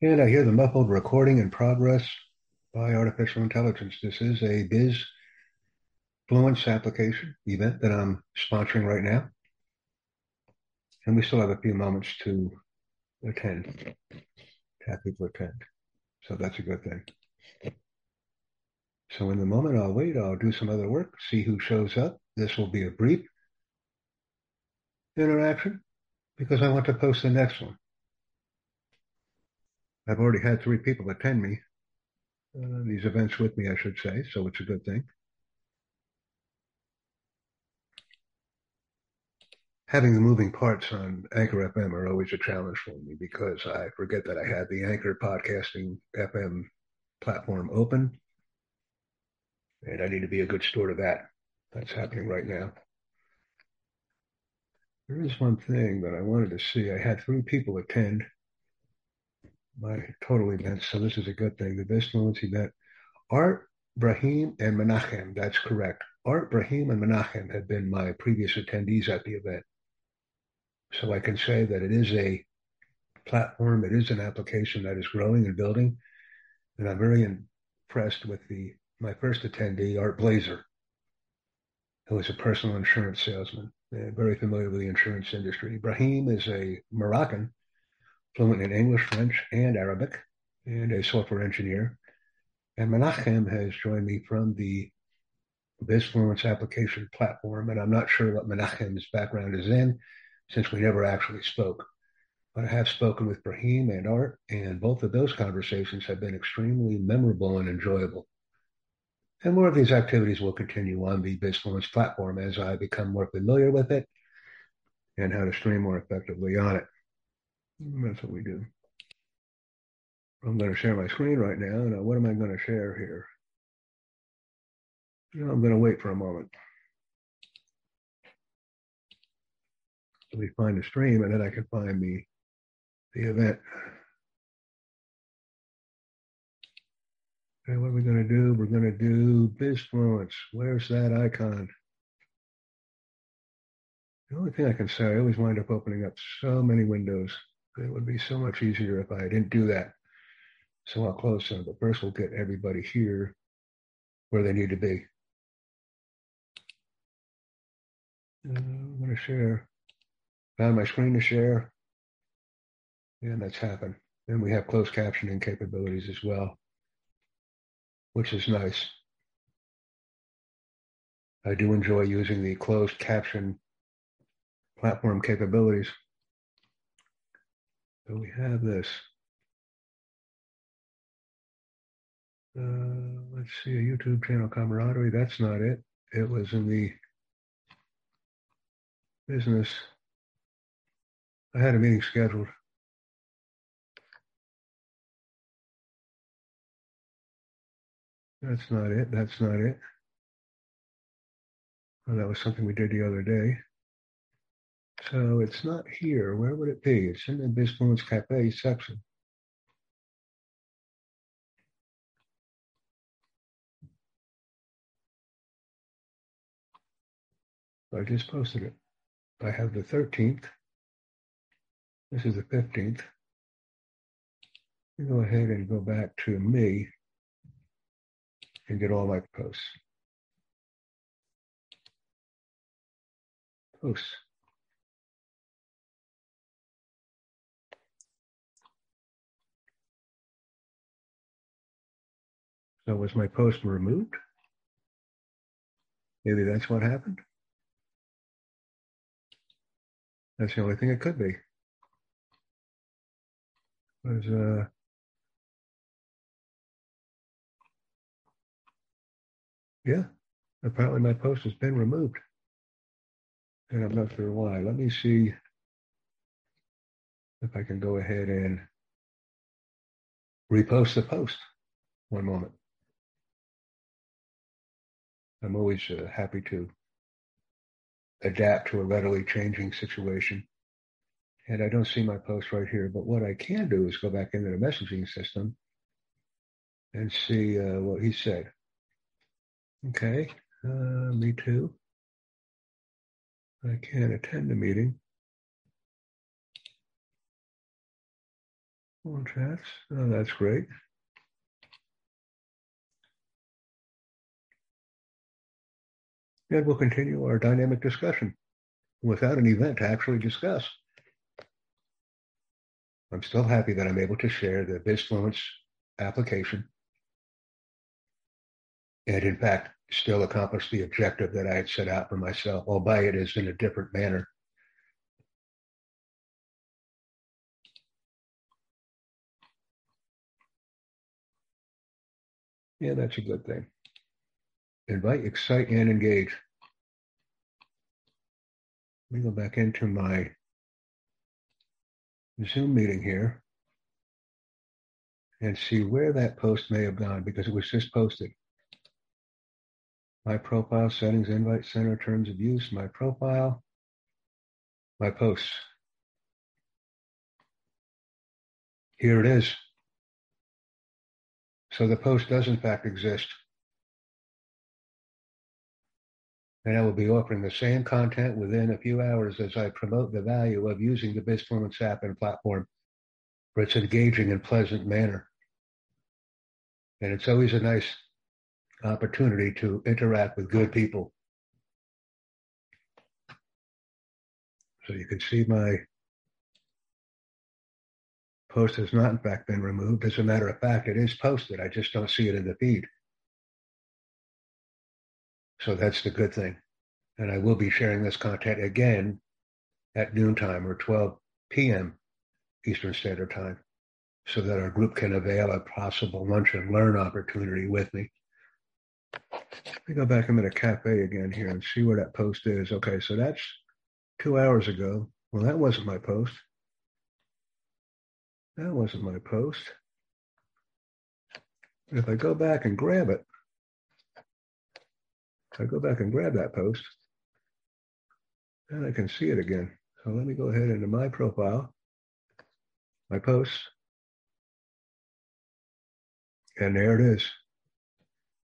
And I hear the muffled recording in progress by artificial intelligence. This is a Biz Fluence application event that I'm sponsoring right now. And we still have a few moments to attend, to have people attend. So that's a good thing. So in the moment I'll wait, I'll do some other work, see who shows up. This will be a brief interaction because I want to post the next one. I've already had three people attend me, uh, these events with me, I should say, so it's a good thing. Having the moving parts on Anchor FM are always a challenge for me because I forget that I had the Anchor podcasting FM platform open. And I need to be a good steward of that. That's happening right now. There is one thing that I wanted to see. I had three people attend my total event, so this is a good thing. The best moments event. Art, Brahim, and Menachem. That's correct. Art, Brahim, and Menachem have been my previous attendees at the event. So I can say that it is a platform, it is an application that is growing and building. And I'm very impressed with the my first attendee, Art Blazer, who is a personal insurance salesman, uh, very familiar with the insurance industry. Brahim is a Moroccan fluent in English, French, and Arabic, and a software engineer. And Menachem has joined me from the BizFluence application platform, and I'm not sure what Menachem's background is in, since we never actually spoke. But I have spoken with Brahim and Art, and both of those conversations have been extremely memorable and enjoyable. And more of these activities will continue on the BizFluence platform as I become more familiar with it and how to stream more effectively on it. That's what we do. I'm going to share my screen right now. Now, what am I going to share here? I'm going to wait for a moment. Let me find the stream, and then I can find the the event. Okay, what are we going to do? We're going to do BizFluence. Where's that icon? The only thing I can say, I always wind up opening up so many windows. It would be so much easier if I didn't do that. So I'll close some, but first we'll get everybody here where they need to be. Uh, I'm going to share. Found my screen to share. And that's happened. And we have closed captioning capabilities as well, which is nice. I do enjoy using the closed caption platform capabilities. So we have this. Uh, let's see, a YouTube channel camaraderie. That's not it. It was in the business. I had a meeting scheduled. That's not it. That's not it. Oh, that was something we did the other day. So it's not here. Where would it be? It's in the BizFluence Cafe section. I just posted it. I have the 13th. This is the 15th. Go ahead and go back to me and get all my posts. Posts. So was my post removed? Maybe that's what happened. That's the only thing it could be. Was uh yeah, apparently my post has been removed. And I'm not sure why. Let me see if I can go ahead and repost the post. One moment. I'm always uh, happy to adapt to a readily changing situation. And I don't see my post right here, but what I can do is go back into the messaging system and see uh, what he said. Okay, uh, me too. I can't attend the meeting. All chats. Oh, that's great. And we'll continue our dynamic discussion without an event to actually discuss. I'm still happy that I'm able to share the BizFluence application and in fact still accomplish the objective that I had set out for myself, albeit it is in a different manner. Yeah, that's a good thing. Invite, excite, and engage. Let me go back into my Zoom meeting here and see where that post may have gone because it was just posted. My profile settings, invite center, terms of use, my profile, my posts. Here it is. So the post does in fact exist. And I will be offering the same content within a few hours as I promote the value of using the BizFluence app and platform for its engaging and pleasant manner. And it's always a nice opportunity to interact with good people. So you can see my post has not in fact been removed. As a matter of fact, it is posted. I just don't see it in the feed. So that's the good thing. And I will be sharing this content again at noontime or 12 p.m. Eastern Standard Time so that our group can avail a possible lunch and learn opportunity with me. Let me go back. I'm at a cafe again here and see where that post is. Okay, so that's two hours ago. Well, that wasn't my post. That wasn't my post. If I go back and grab it, I go back and grab that post, then I can see it again. So let me go ahead into my profile, my posts, and there it is.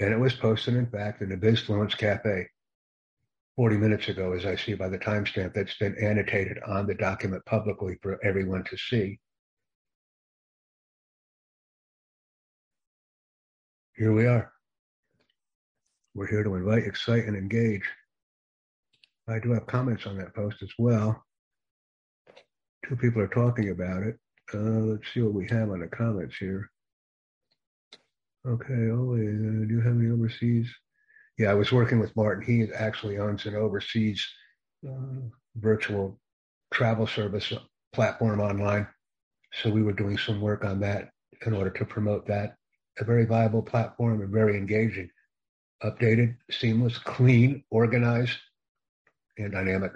And it was posted, in fact, in the BizFluence Cafe 40 minutes ago, as I see by the timestamp that's been annotated on the document publicly for everyone to see. Here we are. We're here to invite, excite, and engage. I do have comments on that post as well. Two people are talking about it. Uh, let's see what we have on the comments here. Okay, oh, uh, do you have any overseas? Yeah, I was working with Martin. He actually owns an overseas uh, virtual travel service platform online. So we were doing some work on that in order to promote that. A very viable platform and very engaging. Updated, seamless, clean, organized, and dynamic.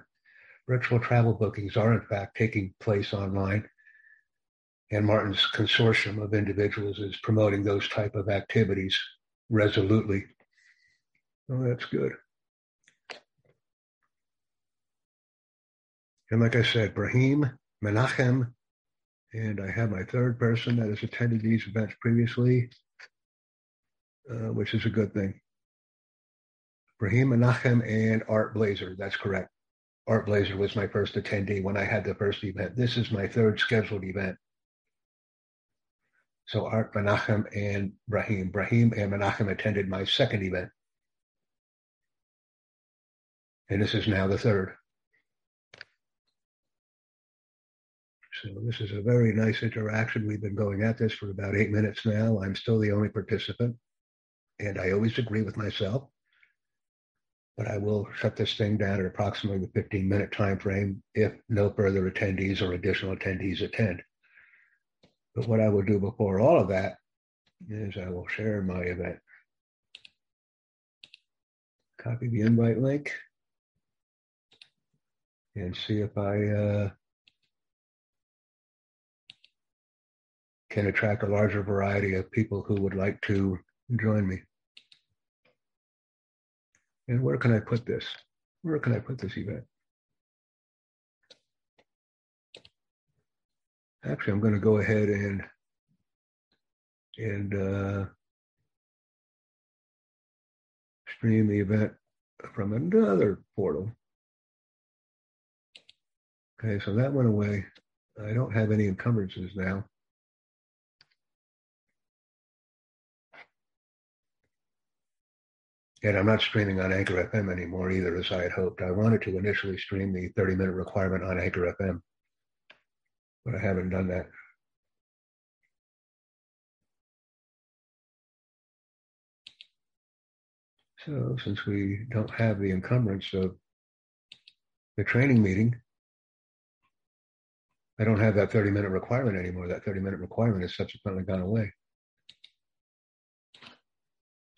Virtual travel bookings are in fact taking place online and Martin's consortium of individuals is promoting those type of activities resolutely. Oh, that's good. And like I said, Brahim, Menachem, and I have my third person that has attended these events previously, uh, which is a good thing. Brahim Menachem and Art Blazer, that's correct. Art Blazer was my first attendee when I had the first event. This is my third scheduled event. So Art Menachem and Brahim. Brahim and Menachem attended my second event. And this is now the third. So this is a very nice interaction. We've been going at this for about eight minutes now. I'm still the only participant. And I always agree with myself. But I will shut this thing down at approximately the 15 minute time frame if no further attendees or additional attendees attend. But what I will do before all of that is I will share my event. Copy the invite link and see if I uh, can attract a larger variety of people who would like to join me. And where can I put this? Where can I put this event? Actually, I'm going to go ahead and and uh, stream the event from another portal. Okay, so that went away. I don't have any encumbrances now. And I'm not streaming on Anchor FM anymore either, as I had hoped. I wanted to initially stream the 30 minute requirement on Anchor FM, but I haven't done that. So since we don't have the encumbrance of the training meeting, I don't have that 30 minute requirement anymore. That 30 minute requirement has subsequently gone away.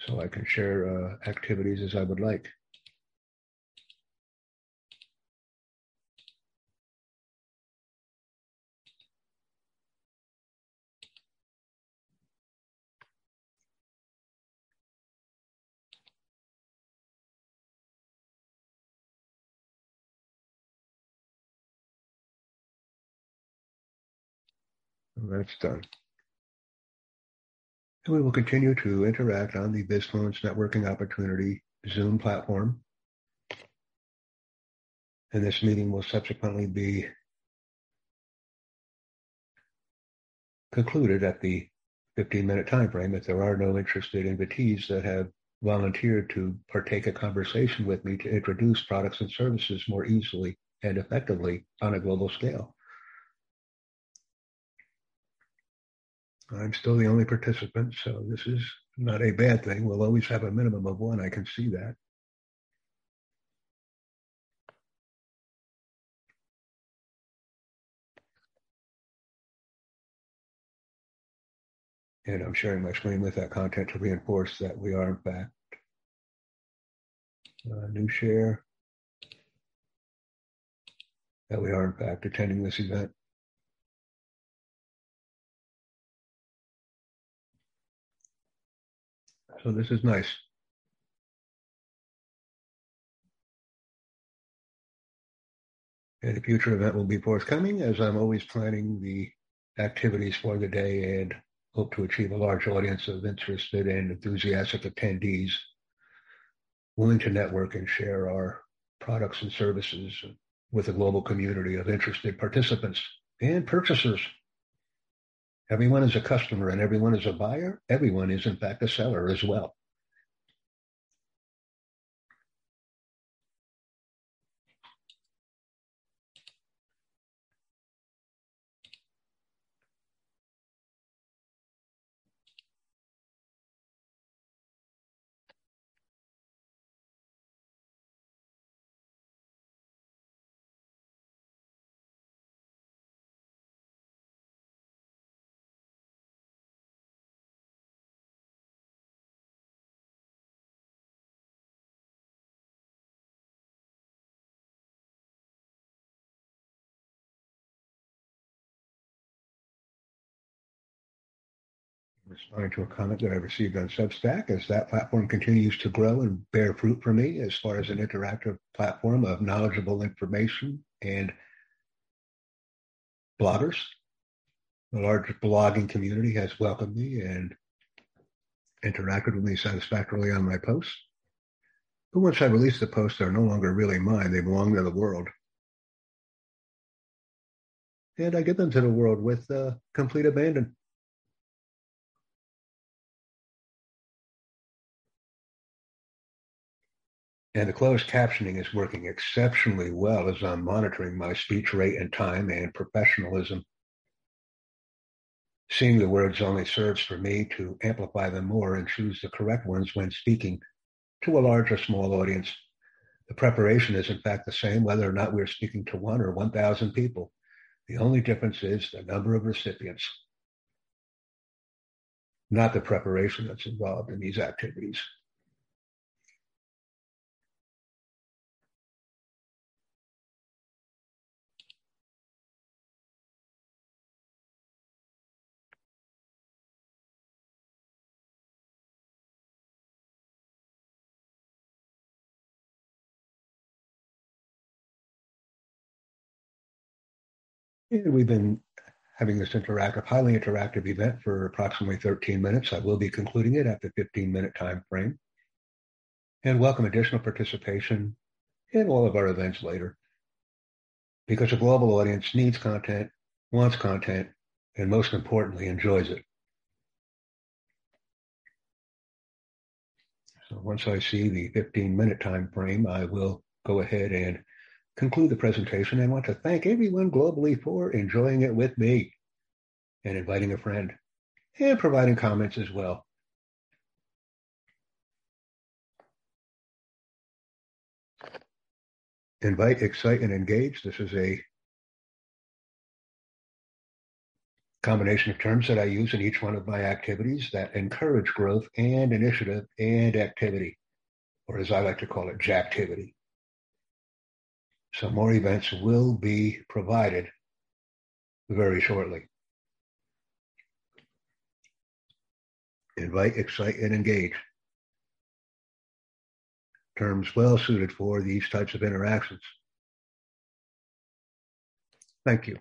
So I can share uh, activities as I would like. That's done. And we will continue to interact on the BizFluence Networking Opportunity Zoom platform. And this meeting will subsequently be concluded at the 15 minute time frame if there are no interested invitees that have volunteered to partake a conversation with me to introduce products and services more easily and effectively on a global scale. I'm still the only participant, so this is not a bad thing. We'll always have a minimum of one. I can see that. And I'm sharing my screen with that content to reinforce that we are in fact uh, new share that we are in fact attending this event. So this is nice. And a future event will be forthcoming as I'm always planning the activities for the day and hope to achieve a large audience of interested and enthusiastic attendees willing to network and share our products and services with a global community of interested participants and purchasers. Everyone is a customer and everyone is a buyer. Everyone is, in fact, a seller as well. Responding to a comment that I received on Substack as that platform continues to grow and bear fruit for me as far as an interactive platform of knowledgeable information and bloggers. The large blogging community has welcomed me and interacted with me satisfactorily on my posts. But once I release the posts, they're no longer really mine. They belong to the world. And I give them to the world with uh, complete abandon. And the closed captioning is working exceptionally well as I'm monitoring my speech rate and time and professionalism. Seeing the words only serves for me to amplify them more and choose the correct ones when speaking to a large or small audience. The preparation is in fact the same whether or not we're speaking to one or 1,000 people. The only difference is the number of recipients, not the preparation that's involved in these activities. We've been having this interactive, highly interactive event for approximately 13 minutes. I will be concluding it at the 15 minute time frame and welcome additional participation in all of our events later because a global audience needs content, wants content, and most importantly, enjoys it. So once I see the 15 minute time frame, I will go ahead and conclude the presentation. I want to thank everyone globally for enjoying it with me and inviting a friend and providing comments as well. Invite, excite, and engage. This is a combination of terms that I use in each one of my activities that encourage growth and initiative and activity, or as I like to call it, JACtivity. So more events will be provided very shortly. Invite, excite, and engage. Terms well suited for these types of interactions. Thank you.